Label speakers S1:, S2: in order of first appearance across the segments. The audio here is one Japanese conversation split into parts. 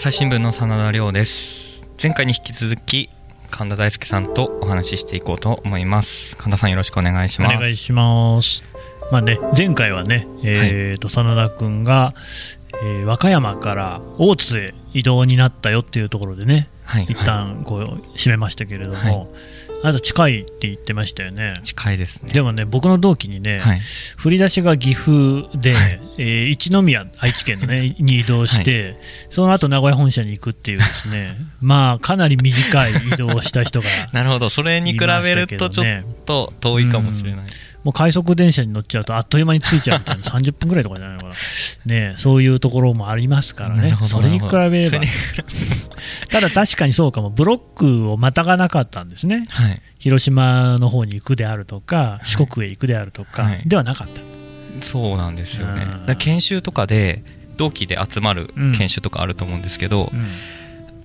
S1: 朝日新聞の真田亮です。前回に引き続き神田大輔さんとお話ししていこうと思います。神田さんよろしくお願いします。
S2: お願いします。まあね前回はねえーと、真田君が、えー和歌山から大津へ移動になったよっていうところでね
S1: はい。
S2: 一旦こう締めましたけれども、
S1: はい
S2: あなた近いって言ってましたよね。
S1: 近いですね。
S2: でもね僕の同期にね、
S1: はい。
S2: 振り出しが岐阜で、えー一宮、愛知県の、ね、に移動して、その後名古屋本社に行くっていうですね、まあ、かなり短い移動をした人が、
S1: なるほど。それに比べるとちょっと遠いかもしれない、
S2: もう快速電車に乗っちゃうと、あっという間に着いちゃうみたいな、30分ぐらいとかじゃないのかな、ね、そういうところもありますからね。それに比べれば。ただ確かにそうかも、ブロックをまたがなかったんですね、
S1: はい。
S2: 広島の方に行くであるとか、四国へ行くであるとか、
S1: はい。
S2: ではなかった。
S1: そうなんですよね。
S2: うん。
S1: だ研修とかで同期で集まる研修とかあると思うんですけど、
S2: うん。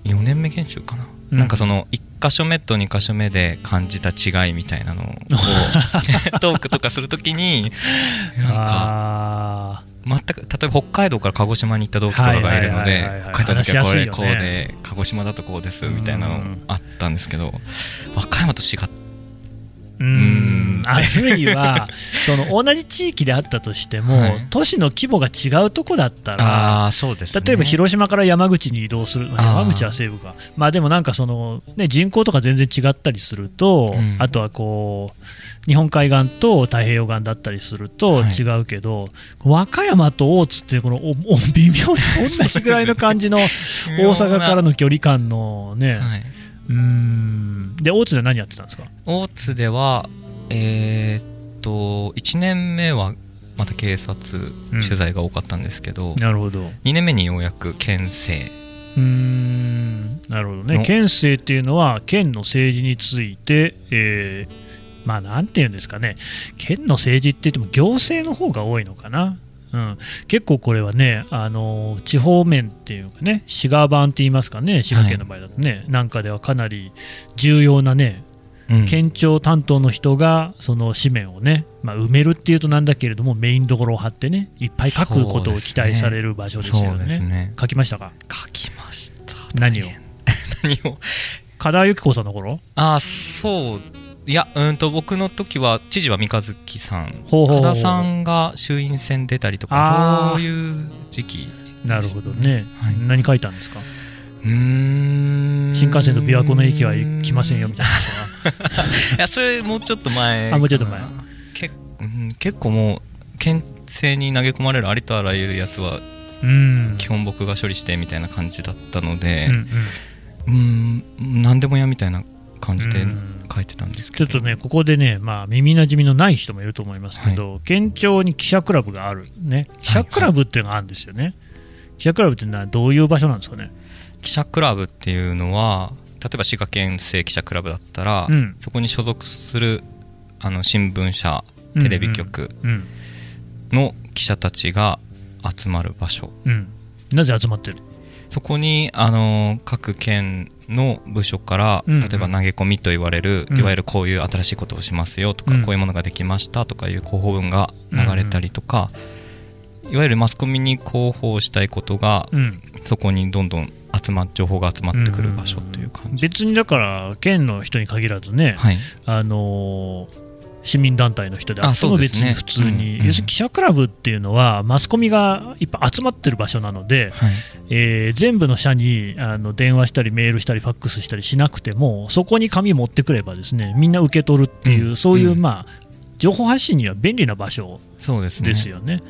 S1: 4年目研修かな、
S2: うん
S1: なんかその1箇所目と2箇所目で感じた違いみたいなのを トークとかするときになんか
S2: あ
S1: 全く例えば北海道から鹿児島に行った同期とかがいるので北海道の時はこれこうで鹿児島だとこうですみたいなの
S2: うん。
S1: あったんですけど和歌山と違っ
S2: ーう
S1: うん。
S2: んあるいはその同じ地域であったとしても、
S1: はい。
S2: 都市の規模が違うとこだったら
S1: ああそうですね。
S2: 例えば広島から山口に移動する、まあ山口は西部か、まあ、でもなんかその、ね、人口とか全然違ったりすると、
S1: うん。
S2: あとはこう日本海岸と太平洋岸だったりすると
S1: はい。
S2: 違うけど、和歌山と大津ってこのおお微妙に同じぐらいの感じの 大阪からの距離感のね、
S1: はい、
S2: うーん。で大津で何やってたんですか？
S1: 大津ではえーっと1年目はまた警察取材が多かったんですけど、
S2: なるほど。
S1: 2年目にようやく県政
S2: うーん。なるほどね。
S1: の
S2: 県政っていうのは県の政治について、えーまあなんていうんですかね。県の政治って言っても行政の方が多いのかな。うん、結構これはね、あの地方面っていうかね、滋賀版って言いますかね、滋賀県の場合だとね、なんかではかなり重要なね、
S1: うん。
S2: 県庁担当の人がその紙面をね、まあ、埋めるっていうとなんだけれども、メインどころを貼ってね、いっぱい書くことを期待される場所ですよね。
S1: ね。
S2: 書きましたか？
S1: 書きました。
S2: 何を？
S1: 何を？
S2: 加田由紀子さんの頃？
S1: ああそういやうんと僕の時は知事は三日月さん。加田さんが衆院選出たりとかそういう時期
S2: なるほどね、
S1: はい。
S2: 何書いたんですか？
S1: うーん。
S2: 新幹線と琵琶湖の駅は来ませんよみたいなや
S1: いやそれもうちょっと前
S2: あもうちょっと前。
S1: け、うん、結構もう県政に投げ込まれるありとあらゆるやつは基本僕が処理してみたいな感じだったので
S2: うんうん。
S1: うん何でもやみたいな感じで
S2: うん。
S1: 書いてたんです
S2: ち
S1: けど。
S2: ょっとね、ここでね、まあ、耳なじみのない人もいると思いますけど、県庁に記者クラブがある、ね、記者クラブっていうのがあるんですよね。記者クラブっていうのはどういう場所なんですかね？
S1: 記者クラブっていうのは例えば滋賀県政記者クラブだったら、
S2: うん。
S1: そこに所属するあの新聞社テレビ局
S2: うん、
S1: の記者たちが集まる場所。
S2: うん。なぜ集まってる？
S1: そこにあの各県の部署から、
S2: うん
S1: 例えば投げ込みと言われる、
S2: うん。
S1: いわゆるこういう新しいことをしますよとか、
S2: うん。
S1: こういうものができましたとかいう広報文が流れたりとか、いわゆるマスコミに広報したいことが、
S2: うん。
S1: そこにどんどん集ま情報が集まってくる場所という感じ、
S2: 別にだから、県の人に限らずね、
S1: はい。
S2: あのー市民団体の人であ
S1: あ
S2: っても別に普通に、要するに記者クラブっていうのは、マスコミがいっぱい集まってる場所なので、
S1: はい。
S2: えー全部の社にあの電話したり、メールしたり、ファックスしたりしなくても、そこに紙持ってくればですねみんな受け取るっていう、
S1: うん
S2: そういう、
S1: うん
S2: まあ、情報発信には便利な場所
S1: そうですね。
S2: ですよね。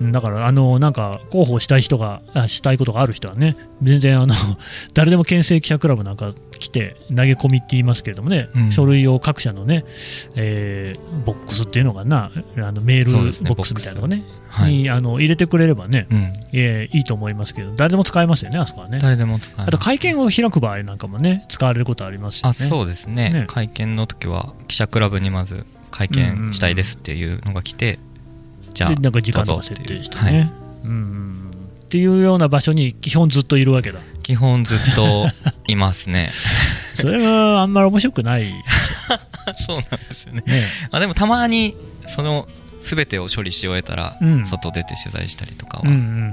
S2: だからあのなんか広報したい人があしたいことがある人はね全然あの 誰でも県政記者クラブなんか来て投げ込みって言いますけれどもね、
S1: うん。
S2: 書類を各社のね、えーボックスっていうのかなあのメールボックスみたいなのがね
S1: はい。
S2: にあの入れてくれればね、
S1: うん、
S2: えーいいと思いますけど誰でも使えますよねあそこはね。
S1: 誰でも使え
S2: あと会見を開く場合なんかもね使われることありますよね。
S1: あそうですね。
S2: ね。
S1: 会見の時は記者クラブにまず会見したいですっていうのが来て、じゃあ
S2: でなんか時間とか設定してね、
S1: はい。
S2: うんうんっていうような場所に基本ずっといるわけだ。
S1: 基本ずっといますね。
S2: それがあんまり面白くない、ね、
S1: そうなんですよね。あでもたまにその全てを処理し終えたら、
S2: うん。
S1: 外出て取材したりとかは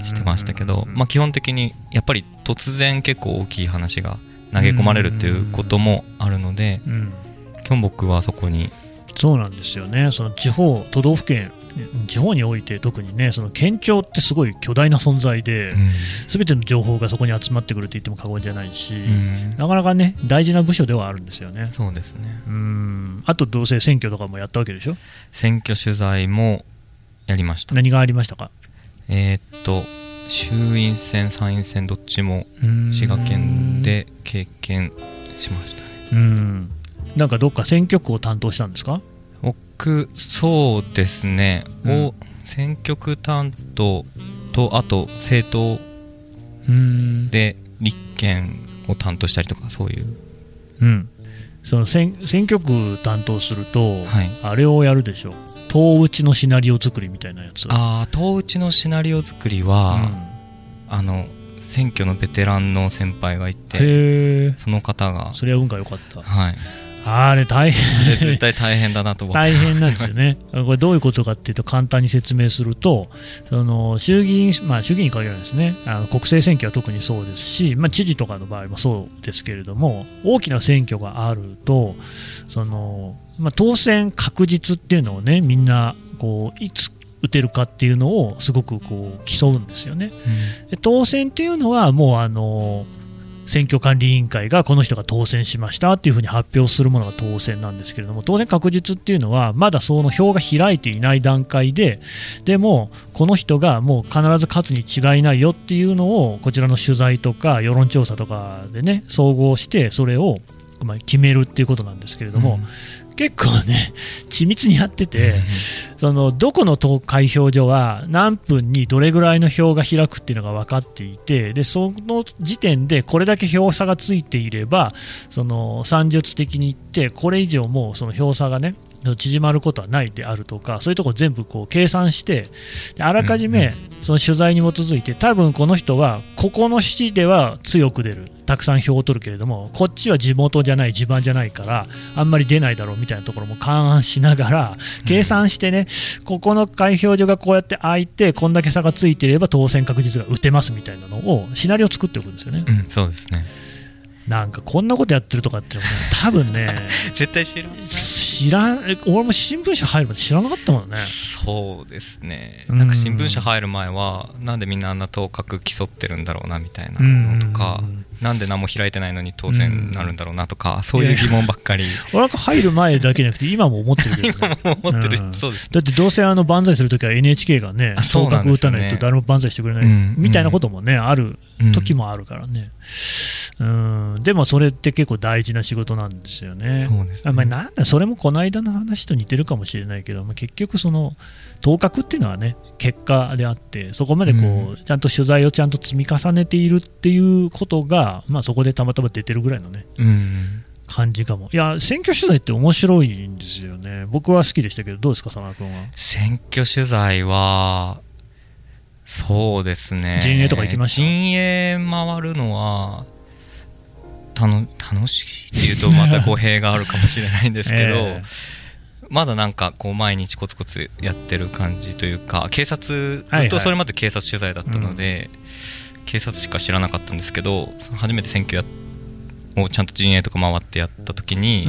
S1: してましたけど、まあ、基本的にやっぱり突然結構大きい話が投げ込まれるっていうこともあるので
S2: うん。
S1: 基本僕はそこに
S2: そうなんですよね、その地方、都道府県、地方において特にね、その県庁ってすごい巨大な存在で、すべての情報がそこに集まってくると言っても過言じゃないし、
S1: うん。
S2: なかなかね、大事な部署ではあるんですよね。
S1: そうですね。
S2: うん。あと、どうせ選挙とかもやったわけでしょ、
S1: 選挙取材もやりました。
S2: 何がありましたか、
S1: えーっと衆院選参院選どっちも
S2: うん
S1: 滋賀県で経験しましたね。
S2: うん、なんかどっか選挙区を担当したんですか、
S1: 僕そうですね、
S2: うん。
S1: を選挙区担当とあと政党
S2: うん。
S1: で立憲を担当したりとかそういう。
S2: うん、その選選挙区担当すると、
S1: はい。
S2: あれをやるでしょ、党打ちのシナリオ作りみたいなやつ。
S1: ああ党打ちのシナリオ作り
S2: う
S1: は、
S2: ん。
S1: あの選挙のベテランの先輩がいて
S2: へえ、
S1: その方が。
S2: それは運が良かった。
S1: はい
S2: あれ大
S1: で
S2: 変
S1: 絶対大変だなと僕
S2: 大変なんですよね。これどういうことかっていうと簡単に説明すると、その衆議院、まあ、衆議院に限らないですね、あの国政選挙は特にそうですし、まあ、知事とかの場合もそうですけれども、大きな選挙があると、そのまあ、当選確実っていうのをね、みんなこういつ打てるかっていうのをすごくこう競うんですよね。で当選っていうのはもうあの選挙管理委員会がこの人が当選しましたっていうふうに発表するものが当選なんですけれども当然確実っていうのはまだその票が開いていない段階ででもこの人がもう必ず勝つに違いないよっていうのをこちらの取材とか世論調査とかでね総合してそれをまあ決めるっていうことなんですけれども、結構ね 緻密にやってて、そのどこの投開票所は何分にどれぐらいの票が開くっていうのが分かっていてでその時点でこれだけ票差がついていればその算術的に言ってこれ以上もうその票差がね縮まることはないであるとかそういうところ全部こう計算してであらかじめその取材に基づいて多分この人はここの市では強く出る。たくさん票を取るけれどもこっちは地元じゃない地盤じゃないからあんまり出ないだろうみたいなところも勘案しながら計算してね、ここの開票所がこうやって開いて、こんだけ差がついていれば当選確実が打てますみたいなのをシナリオ作っておくんですよね。
S1: うん、そうですね。
S2: なんかこんなことやってるとかっていうのもね、多分ね、
S1: 絶対知る
S2: 知らん、え俺も新聞社入るまで知らなかったもんね。
S1: そうですね。
S2: うん。
S1: なんか新聞社入る前はなんでみんなあんな頭角競ってるんだろうなみたいなのとか
S2: うん。
S1: なんで何も開いてないのに当選になるんだろうなとかそういう疑問ばっかり。
S2: 俺なんか入る前だけじゃなくて、今も思ってるけど、ね、
S1: 今も思ってる。
S2: うん。
S1: そうです
S2: だってどうせあの万歳するときは NHK がね、
S1: あそう
S2: 頭角打たないと誰も万歳してくれない、
S1: うん。
S2: みたいなこともね、ある
S1: うん。
S2: 時もあるからね、うん、でもそれって結構大事な仕事なんですよね。
S1: そうですね。
S2: あまあ、なんだそれもこの間の話と似てるかもしれないけど、まあ、結局、その頭角っていうのはね結果であってそこまでこう、ちゃんと取材をちゃんと積み重ねているっていうことが、まあ、そこでたまたま出てるぐらいのね
S1: うん。
S2: 感じかも。いや選挙取材って面白いんですよね。僕は好きでしたけどどうですか佐野君は？
S1: 選挙取材はそうですね。
S2: 陣営とか行きました？
S1: 陣営回るのはたの楽しいっていうとまた語弊があるかもしれないんですけど、
S2: え
S1: まだなんかこう毎日コツコツやってる感じというか警察
S2: はい
S1: ずっとそれまで警察取材だったので、警察しか知らなかったんですけど初めて選挙やをちゃんと陣営とか回ってやった時
S2: え
S1: に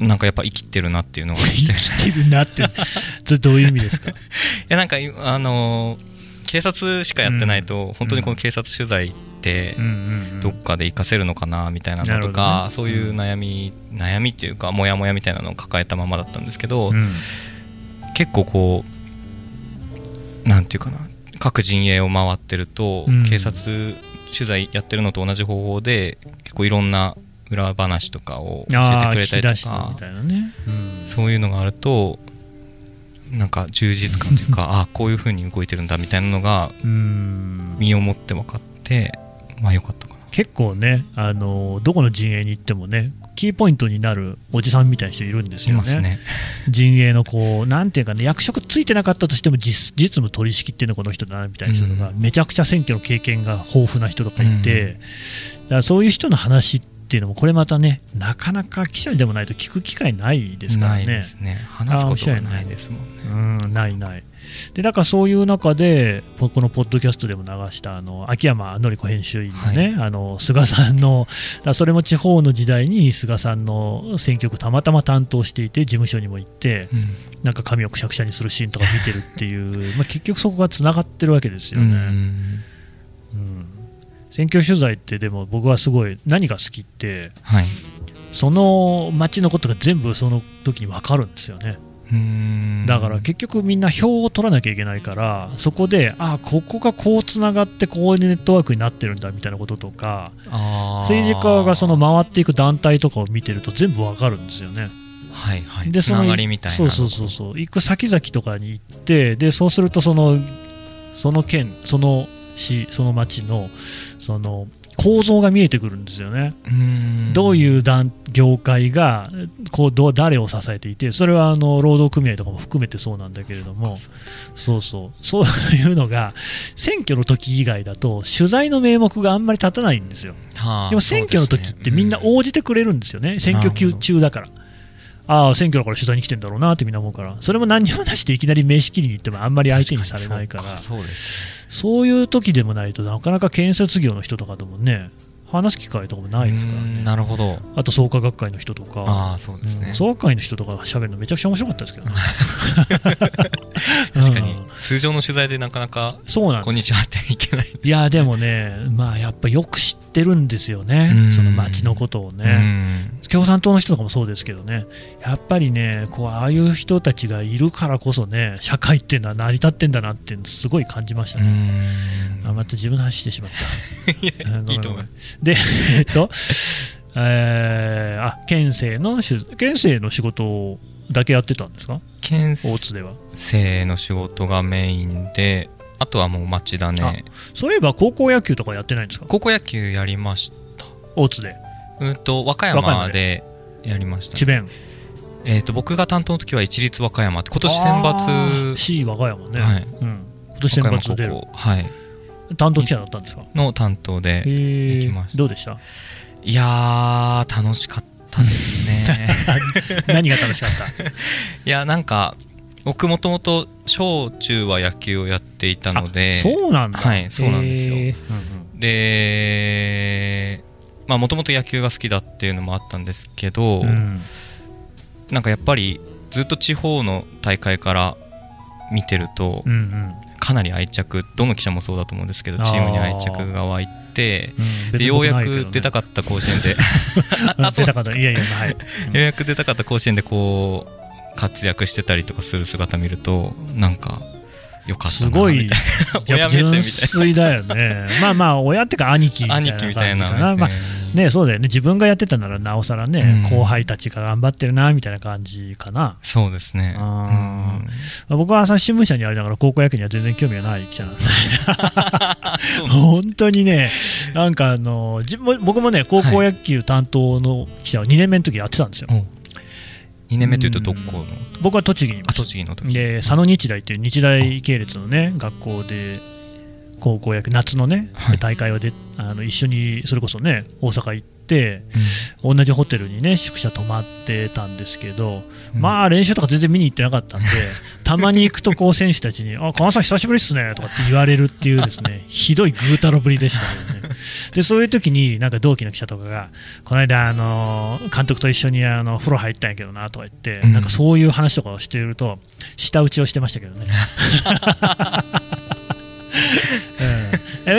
S2: う、ん、
S1: なんかやっぱ生きてるなっていうのが
S2: 生きてる。なってそれどういう意味ですか？
S1: いやなんかいあのー警察しかやってないと、本当にこの警察取材ってどっかで活かせるのかなみたいなのとか、
S2: ね。
S1: そういう悩み悩みっていうかモヤモヤみたいなのを抱えたままだったんですけど、
S2: うん。
S1: 結構こうなんていうかな各陣営を回ってると、
S2: うん。
S1: 警察取材やってるのと同じ方法で結構いろんな裏話とかを教えてくれたりとか
S2: たいなね、うん。
S1: そういうのがあるとなんか充実感というか ああこういうふうに動いてるんだみたいなのが
S2: うん。
S1: 身をもって分かってまあよかったかな。
S2: 結構ねあのどこの陣営に行ってもねキーポイントになるおじさんみたいな人いるんですよね。
S1: いますね。
S2: 陣営のこうなんていうかね役職ついてなかったとしても実実務取り仕切ってるのこの人だなみたいな人とか、
S1: う
S2: めちゃくちゃ選挙の経験が豊富な人とかいて、
S1: うん。
S2: だからそういう人の話っっていうのも、これまたね、なかなか記者でもないと聞く機会ないですからね。
S1: ないですね話すことがないですもんね
S2: うん、ないない。で、だからそういう中で、ここのポッドキャストでも流した、あの、秋山紀子編集員のね、あの、菅さんの、それも地方の時代に菅さんの選挙区たまたま担当していて、事務所にも行って、
S1: うん
S2: なんか髪をくしゃくしゃにするシーンとか見てるっていう、まあ結局そこがつながってるわけですよね。選挙取材ってでも僕はすごい何が好きって
S1: はい。
S2: その町のことが全部その時に分かるんですよね。
S1: うん。
S2: だから結局みんな票を取らなきゃいけないからそこであここがこうつながってこういうネットワークになってるんだみたいなこととか政治家がその回っていく団体とかを見てると全部分かるんですよね。
S1: はいはい。
S2: でその
S1: つながりみたいな
S2: そうそうそうそう。行く先々とかに行ってでそうするとそのその県その市その町のその構造が見えてくるんですよね。
S1: うん。
S2: どういう団業界がこうどう誰を支えていてそれはあの労働組合とかも含めてそうなんだけれども。そうそうそう。いうのが選挙の時以外だと取材の名目があんまり立たないんですよ。
S1: はあ
S2: でも選挙の時ってみんな応じてくれるんですよね、選挙中中だから。ああ、選挙だから取材に来てんだろうなってみんな思うから、それも何にもなしでいきなり名刺切りに行ってもあんまり相手にされないから、
S1: そうです
S2: そういう時でもないとなかなか建設業の人とかともね、話す機会とかもないですから
S1: うん
S2: ね。
S1: なるほど。
S2: あと創価学会の人とか、
S1: ああそうですね。
S2: うん創価学会の人とか喋るのめちゃくちゃ面白かったですけどね。
S1: 確かに。
S2: うん
S1: 通常の取材でなかなか
S2: そうなん
S1: こんにちはっていけない
S2: いやでもね、まあ、やっぱよく知ってるんですよね、
S1: うん。
S2: その町のことをね。共産党の人とかもそうですけどね、やっぱりね、こうああいう人たちがいるからこそね、社会っていうのは成り立ってんだなってすごい感じました
S1: う
S2: ね。
S1: ん。
S2: あまた自分の話してしまった。
S1: いいと思います。
S2: で、えっと、えー、あ県政のしゅ県政の仕事だけやってたんですか、
S1: 県
S2: 大津では。
S1: 政の仕事がメインであとはもう町だね。
S2: そういえば高校野球とかやってないんですか、
S1: 高校野球やりました。
S2: 大津で、
S1: うんと和歌
S2: 山
S1: 山でやりました
S2: 智弁、
S1: えっと僕が担当の時は一律和歌山って今年選
S2: あ
S1: 抜
S2: ー C 和歌山ね、
S1: はい。
S2: うん、今年選抜出る。
S1: はい。
S2: 担当記者だったんですか、
S1: の担当で行きました。
S2: どうでした？
S1: いやー楽しかったですね。
S2: 何が楽しかった？
S1: いやなんか僕もともと小中は野球をやっていたので
S2: そうなんだ。
S1: はいそうなんですよ。
S2: へー。
S1: でまあもともと野球が好きだっていうのもあったんですけど、
S2: うんうん。
S1: なんかやっぱりずっと地方の大会から見てると
S2: うんうん。
S1: かなり愛着どの記者もそうだと思うんですけどチームに愛着が湧いて
S2: うん
S1: でようやく出た
S2: か
S1: かった甲子園で。
S2: 出たかった。いやいや、はい。
S1: ようやく出たかった甲子園でこう活躍してたりとかする姿見るとなんかよかったな
S2: すごい
S1: みたい、
S2: じ ゃ
S1: 親目線みたいな
S2: 純粋だよね。まあまあ、親ってか兄貴みたいな
S1: 兄貴みたいな
S2: 感じかな。まあね、そうだよね。自分がやってたならなおさらね、
S1: うん
S2: 後輩たちが頑張ってるな、みたいな感じかな。
S1: そうですねうん
S2: まあ僕は朝日新聞社にありながら高校野球には全然興味がない記者なんで。本当にね、なんかあの、じ僕もね、高校野球担当の記者を2年目の時やってたんですよ。
S1: 2年目というとどこの？
S2: 僕は栃木にいま
S1: あ
S2: した
S1: 栃木の時。
S2: で佐野日大っていう日大系列のね学校で高校野球夏のね、
S1: はい。
S2: 大会をであの一緒にそれこそね大阪行って同じホテルにね宿舎泊まってたんですけど、まあ練習とか全然見に行ってなかったんで たまに行くとこう選手たちに「あ金さん久しぶりっすね」とかって言われるっていうですねひどいぐうたらぶりでしたけどねでそういう時になんか同期の記者とかがこの間あの監督と一緒にあの風呂入ったんやけどなとか言って、
S1: うん
S2: なんかそういう話とかをしていると舌打ちをしてましたけどね。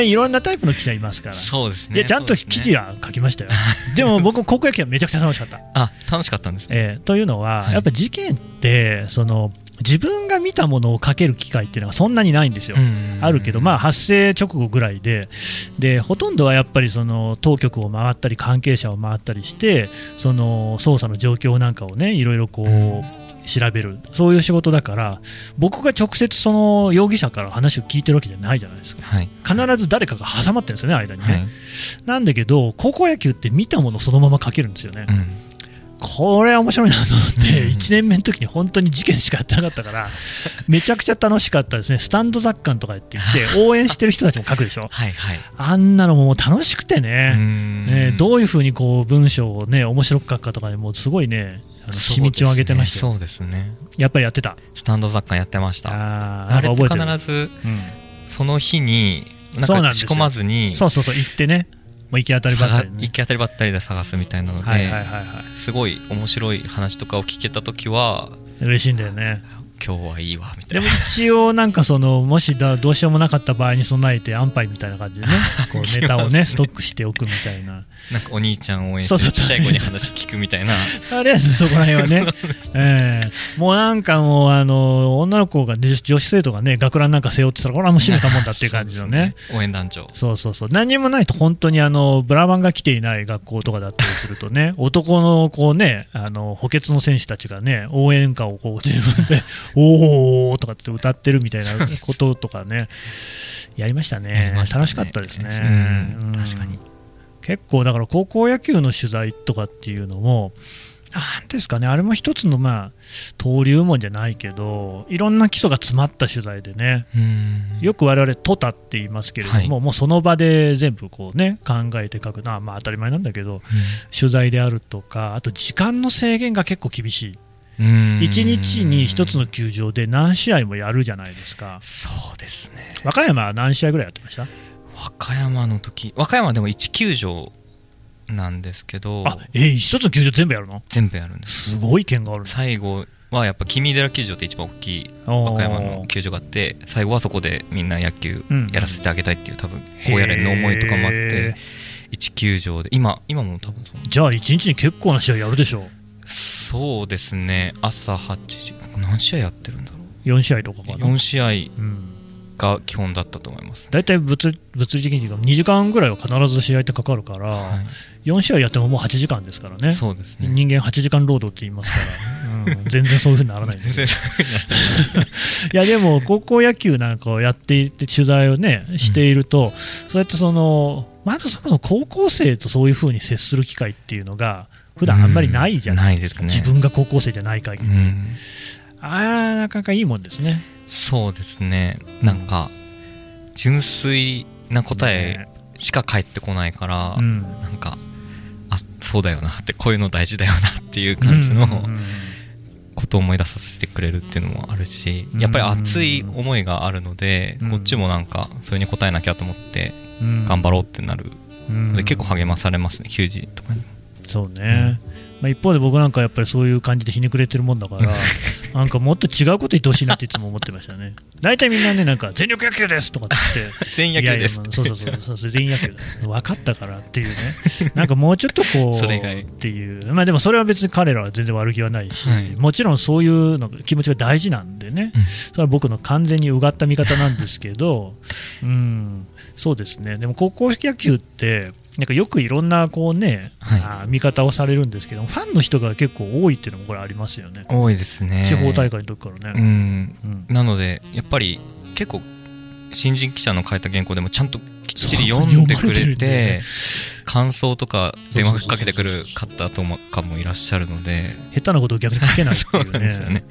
S2: いろんなタイプの記者いますから。
S1: そうですね
S2: ちゃんと記事は書きましたよ。でも僕、高校野球はめちゃくちゃ楽しかった。
S1: あ楽しかったんですね
S2: えーというのは、
S1: はい
S2: やっぱ事件ってその自分が見たものを書ける機会っていうのはそんなにないんですよ。あるけど、まあ、発生直後ぐらいで。でほとんどはやっぱりその当局を回ったり関係者を回ったりしてその捜査の状況なんかをねいろいろこう、
S1: うん。
S2: 調べる。そういう仕事だから僕が直接その容疑者から話を聞いてるわけじゃないじゃないですか。
S1: はい。
S2: 必ず誰かが挟まってるんですよね間にね、
S1: はい。
S2: なんだけど高校野球って見たものそのまま書けるんですよね、
S1: うん
S2: これは面白いなと思って、
S1: うん。
S2: 1年目の時に本当に事件しかやってなかったから、めちゃくちゃ楽しかったですね、スタンド雑感とかって言って、応援してる人たちも書くでしょ、
S1: はいはい。
S2: あんなのも楽しくてね、えーど
S1: う
S2: ういうふうにこう文章をね、面白く書くかとかでもうすごいね、あの日にちを上げてましたよ、
S1: そうですね。
S2: やっぱりやってた。
S1: スタンド雑貨やってました。
S2: あ
S1: あれって。必ず
S2: うん。
S1: その日になんか仕込まずに
S2: そうそうそう、行ってね、もう行き当たりばったりね
S1: 探行。き当たりばったりで探すみたいなので、
S2: はいはいはいはい。
S1: すごい面白い話とかを聞けた時は
S2: 嬉しいんだよね。
S1: 今日はいいわみた
S2: でも
S1: いな
S2: 一応なんかそのもしだどうしようもなかった場合に備えて安牌みたいな感じでね こうネタをねストックしておくみたいな。
S1: なんかお兄ちゃんを応援してちっちゃい子に話聞くみたいな。
S2: と りあえずそこら辺はね、ええ。もうなんかもうあの女の子が女女子生徒がね学ランなんか背負ってたらこれはもう閉めたもんだっていう感じのね。
S1: そうです応援団長。
S2: そうそうそう。何にもないと本当にあのブラバンが来ていない学校とかだったりするとね男のこうねあの補欠の選手たちがね応援歌をこう自分で「おー」とかって歌ってるみたいなこととかね やりましたね。
S1: ね。
S2: 楽しかったですね、
S1: うん。
S2: うん。
S1: 確かに。
S2: 結構だから高校野球の取材とかっていうのもなんですかね。あれも一つのまあ登竜門じゃないけどいろんな基礎が詰まった取材でね
S1: うん。
S2: よく我々トタって言いますけれども、
S1: はい。
S2: もうその場で全部こうね考えて書くのはまあ当たり前なんだけど取材であるとかあと時間の制限が結構厳しい。
S1: うん
S2: 1日に1つの球場で何試合もやるじゃないですか。
S1: そうですね。
S2: 和歌山は何試合ぐらいやってました？
S1: 和歌山の時和歌山でも1球場なんですけど。
S2: あえー、1つの球場全部やるの？
S1: 全部やるんです。
S2: すごい剣があるね。
S1: 最後はやっぱ君寺球場って一番大きい和歌山の球場があって最後はそこでみんな野球やらせてあげたいっていう多分高野連の思いとかもあっ
S2: へ
S1: て1球場で。今今も多分
S2: じゃあ1日に結構な試合やるでしょ
S1: そうですね。朝8時。何試合やってるんだろ
S2: 4試合とかか
S1: う
S2: な、
S1: 4試合
S2: うん、
S1: が基本だったと思います、
S2: 大体物物理的に2時間ぐらいは必ず試合ってかかるから、
S1: は
S2: 4試合やってももう8時間ですからね。
S1: い、そうですね。
S2: 人間8時間労働って言いますから、うん、全然そういうふうにならないんで。
S1: 全然
S2: いやでも高校野球なんかをやっていて取材をねしていると、そうやってそのまずそもそも高校生とそういうふうに接する機会っていうのが普段あんまりないじゃないですか、
S1: うんすね。
S2: 自分が高校生じゃない限り、
S1: うん。
S2: ああなかなかいいもんですね。
S1: そうですね。なんか純粋な答え
S2: ね。
S1: しか返ってこないから、
S2: うん。
S1: なんかあそうだよなってこういうの大事だよなっていう感じのことを思い出させてくれるっていうのもあるし
S2: うん
S1: やっぱり熱い思いがあるので
S2: うん。
S1: こっちもなんかそれに応えなきゃと思って
S2: うん。
S1: 頑張ろうってなる。
S2: うん。
S1: ので結構励まされますね球児とかに
S2: そうね、まあ、一方で僕なんかやっぱりそういう感じでひねくれてるもんだから なんかもっと違うこと言ってほしいなっていつも思ってましたね。大体みんなねなんか全力野球ですとかって言って。
S1: 全員野球です。
S2: いやそうそうそう。そう全員野球だ。分かったからっていうね。なんかもうちょっとこうっていう。まあでもそれは別に彼らは全然悪気はないし、
S1: はい。
S2: もちろんそういうの気持ちが大事なんでね、
S1: うん。
S2: それは僕の完全にうがった見方なんですけど、うん、そうですね、でも高校野球って、なんかよくいろんなこう、ね
S1: はい。
S2: 見方をされるんですけど、ファンの人が結構多いっていうのもこれありますよね、
S1: 多いですね。
S2: 地方大会の時から
S1: う
S2: ね。
S1: ん。
S2: うん。
S1: なのでやっぱり結構新人記者の書いた原稿でもちゃんときっちり読んでくれ
S2: て
S1: 感想とか電話かけてくる方とかもいらっしゃるので。
S2: 下手なことを逆に書けないっていう
S1: そうですよね。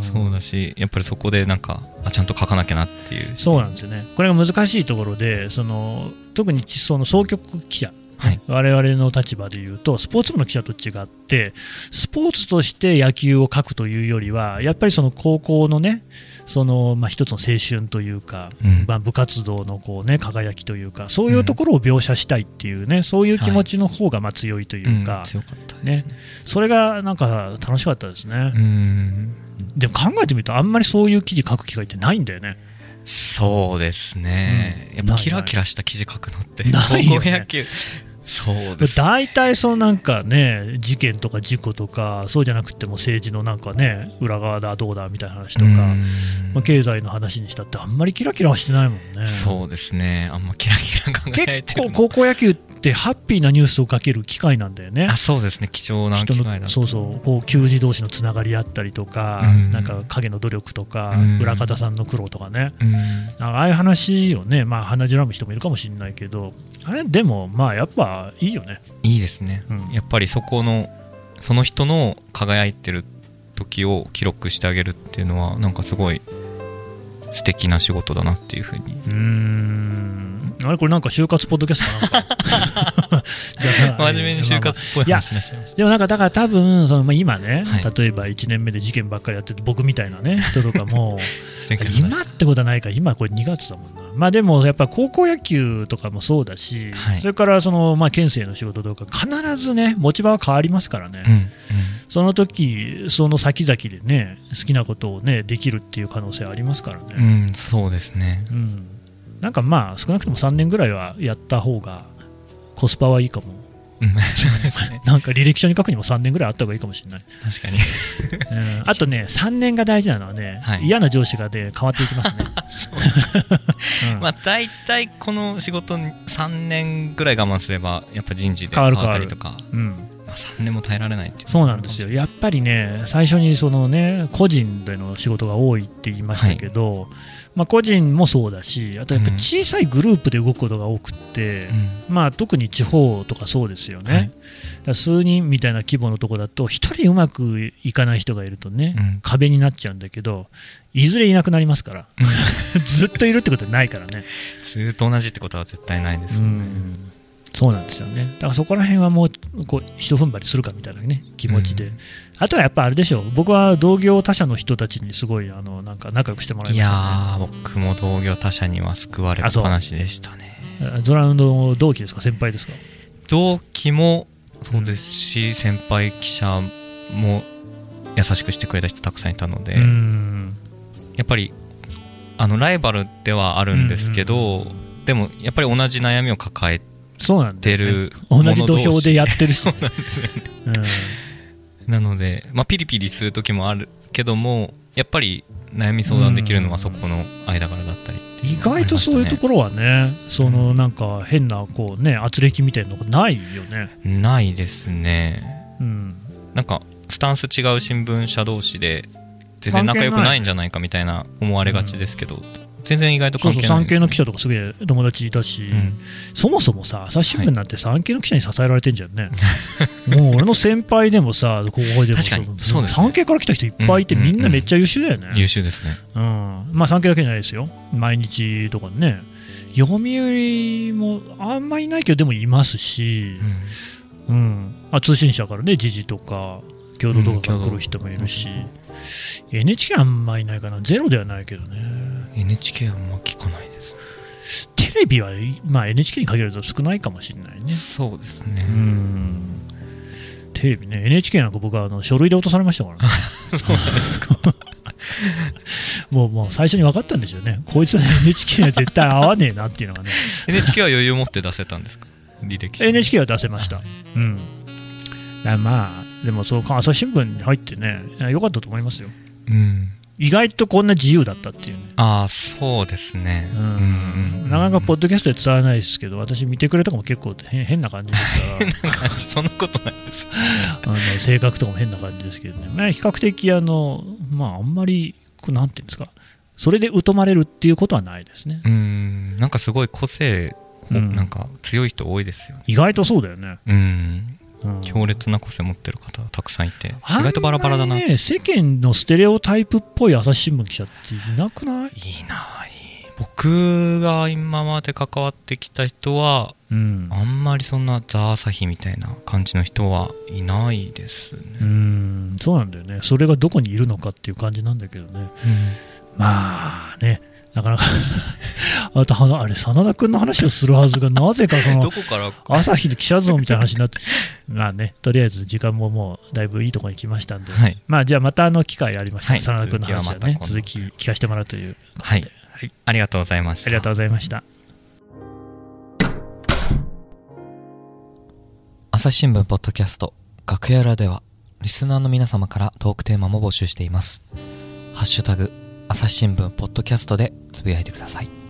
S1: そうだしやっぱりそこでなんかあちゃんと書かなきゃなっていう。
S2: そうなんですよね。これが難しいところで、その特にその総局記者、
S1: はい。
S2: 我々の立場で言うと、スポーツ部の記者と違って、スポーツとして野球を書くというよりは、やっぱりその高校のね、そのまあ、一つの青春というか、
S1: うん。
S2: まあ、部活動のこう、ね、輝きというか、そういうところを描写したいっていうね、そういう気持ちの方がまあ強いというか、
S1: ん強かったです
S2: ね、それがなんか楽しかったですね。
S1: うん。
S2: でも考えてみると、あんまりそういう記事書く機会ってないんだよね。
S1: そうですね、
S2: うん。
S1: やっぱキラキラした記事書くのって高校野球そうです。
S2: 大体そうなんかね事件とか事故とかそうじゃなくても政治のなんかね裏側だどうだみたいな話とか、
S1: うん。
S2: まあ、経済の話にしたってあんまりキラキラはしてないもんね。
S1: そうですね。あんまキラキラ輝いてる
S2: 結構高校野球ってハッピーなニュースを書ける機会なんだよね。
S1: あそうですね。貴重な機
S2: 人
S1: 会だ
S2: のそうそう。こう球児同士のつながりあったりとか、
S1: うん。
S2: なんか影の努力とか、
S1: うん。
S2: 裏方さんの苦労とかね。
S1: うん。
S2: かああいう話をねまあ鼻じらむ人もいるかもしれないけどあれでもまあやっぱいいよね。
S1: いいですね、
S2: うん。
S1: やっぱりそこのその人の輝いてる時を記録してあげるっていうのはなんかすごい素敵な仕事だなっていうふうに。
S2: うん。あれこれなんか就活ポッドキャストなんか？
S1: 真面目に就活っぽい話になっちゃいました。
S2: でもなんかだから多分その、まあ、今ね、はい、例えば1年目で事件ばっかりやってる僕みたいなね 人とかも今ってことはないか今これ2月だもんな。まあでもやっぱ高校野球とかもそうだし、はい、それからそのまあ県政の仕事とか必ずね持ち場は変わりますからね、うんうん、その時その先々でね好きなことをねできるっていう可能性ありますからね、う
S1: ん、そうですね、
S2: うん、なんかまあ少なくとも3年ぐらいはやった方がコスパはいいかも。なんか履歴書に書くにも3年ぐらいあった方がいいかもしれない。
S1: 確かに。
S2: うん、あとね、3年が大事なのはね、はい、嫌な上司がで、変わっていきますね。
S1: う。ん、まあ大体この仕事3年ぐらい我慢すれば、やっぱ人事で変わったりとか。うんまあ、3年も耐えられないっていう。
S2: そうなんですよ、やっぱりね、最初にその、ね、個人での仕事が多いって言いましたけど、はい。まあ、個人もそうだし、あとやっぱ小さいグループで動くことが多くて、うん、まあ、特に地方とかそうですよね、はい、数人みたいな規模のところだと、1人うまくいかない人がいるとね、うん、壁になっちゃうんだけど、いずれいなくなりますから、ずっといるってことはないからね。
S1: ずっと同じってことは絶対ないですよね。
S2: そうなんですよね。だからそこら辺はもう、こう、ひと踏ん張りするかみたいなね、気持ちで。うん、あとはやっぱあれでしょう、僕は同業他社の人たちにすごい、あの、なんか仲良くしてもらいましたね。い
S1: や僕も同業他社には救われっぱなしでしたね。
S2: ドラウンド同期ですか、先輩ですか？
S1: 同期もそうですし、うん、先輩記者も優しくしてくれた人たくさんいたので、やっぱり、あの、ライバルではあるんですけど、うんうん、でもやっぱり同じ悩みを抱えて、
S2: そうなんね、同じ土俵でやってる
S1: し、そうなんですよね、うん、なので、まあ、ピリピリする時もあるけどもやっぱり悩み相談できるのはそこの間柄だったり、
S2: ね、意外とそういうところはねそのなんか変なこうね圧力みたいなのがないよね。
S1: ないですね。うん。なんかスタンス違う新聞社同士で全然仲良くないんじゃないかみたいな思われがちですけど、全然意外と関係ない、ね、
S2: そうそう産経の記者とかすげえ友達いたし、うん、そもそもさ朝日新聞なんて産経の記者に支えられてんじゃんね、はい、もう俺の先輩でもさここでもそうです、ね、産経から来た人いっぱいいて、みんなめっちゃ優秀だよね、
S1: 優秀ですね。
S2: うん。まあ産経だけじゃないですよ。毎日とかね。読売もあんまいないけどでもいますし、うん、うん、あ通信社からね時事とか共同とかが来る人もいるし、うん、NHK あんまいないかな。ゼロではないけどね
S1: NHK はあんま聞かないです。
S2: テレビは、まあ、NHK に限ると少ないかもしれないね。
S1: そうですね。うん。
S2: テレビね NHK なんか僕はあの書類で落とされましたからね。そうなんですか。もうもう最初に分かったんでしょうね。こいつは NHK には絶対合わねえなっていうのがね。
S1: NHK は余裕を持って出せたんですか？履歴書
S2: NHK は出せました、うん。まあでもそう朝日新聞に入ってねよかったと思いますよ。うん意外とこんな自由だったっていうね。
S1: ああ、そうですね。うん。
S2: なかなかポッドキャストで伝わらないですけど、私見てくれたかも結構変な感じです
S1: から。変な感じ、そんなことないです。
S2: あの性格とかも変な感じですけどね。まあ、比較的、あの、まあ、あんまり、なんていうんですか、それで疎まれるっていうことはないですね。
S1: うん。なんかすごい個性、うん、なんか強い人多いですよね。
S2: 意外とそうだよね。
S1: うん。強烈な個性持ってる方たくさんいて、意外とバラバラだな、
S2: ね、世間のステレオタイプっぽい朝日新聞記者っていなくない？い
S1: い。な僕が今まで関わってきた人は、うん、あんまりそんなザ・朝日みたいな感じの人はいないですね。
S2: うん。そうなんだよね。それがどこにいるのかっていう感じなんだけどね、うん、まあねなかなか。あとあれ、真田君の話をするはずが、なぜかその朝日の記者像みたいな話になって、まあね、とりあえず時間ももうだいぶいいところに来ましたんで、はい、まあじゃあまたあの機会ありましたら、真田君の話はね、続き聞かせてもらうという。
S1: はい、はい、ありがとうございました。
S2: ありがとうございました。
S1: 朝日新聞ポッドキャスト楽屋裏ではリスナーの皆様からトークテーマも募集しています。ハッシュタグ朝日新聞ポッドキャストでつぶやいてください。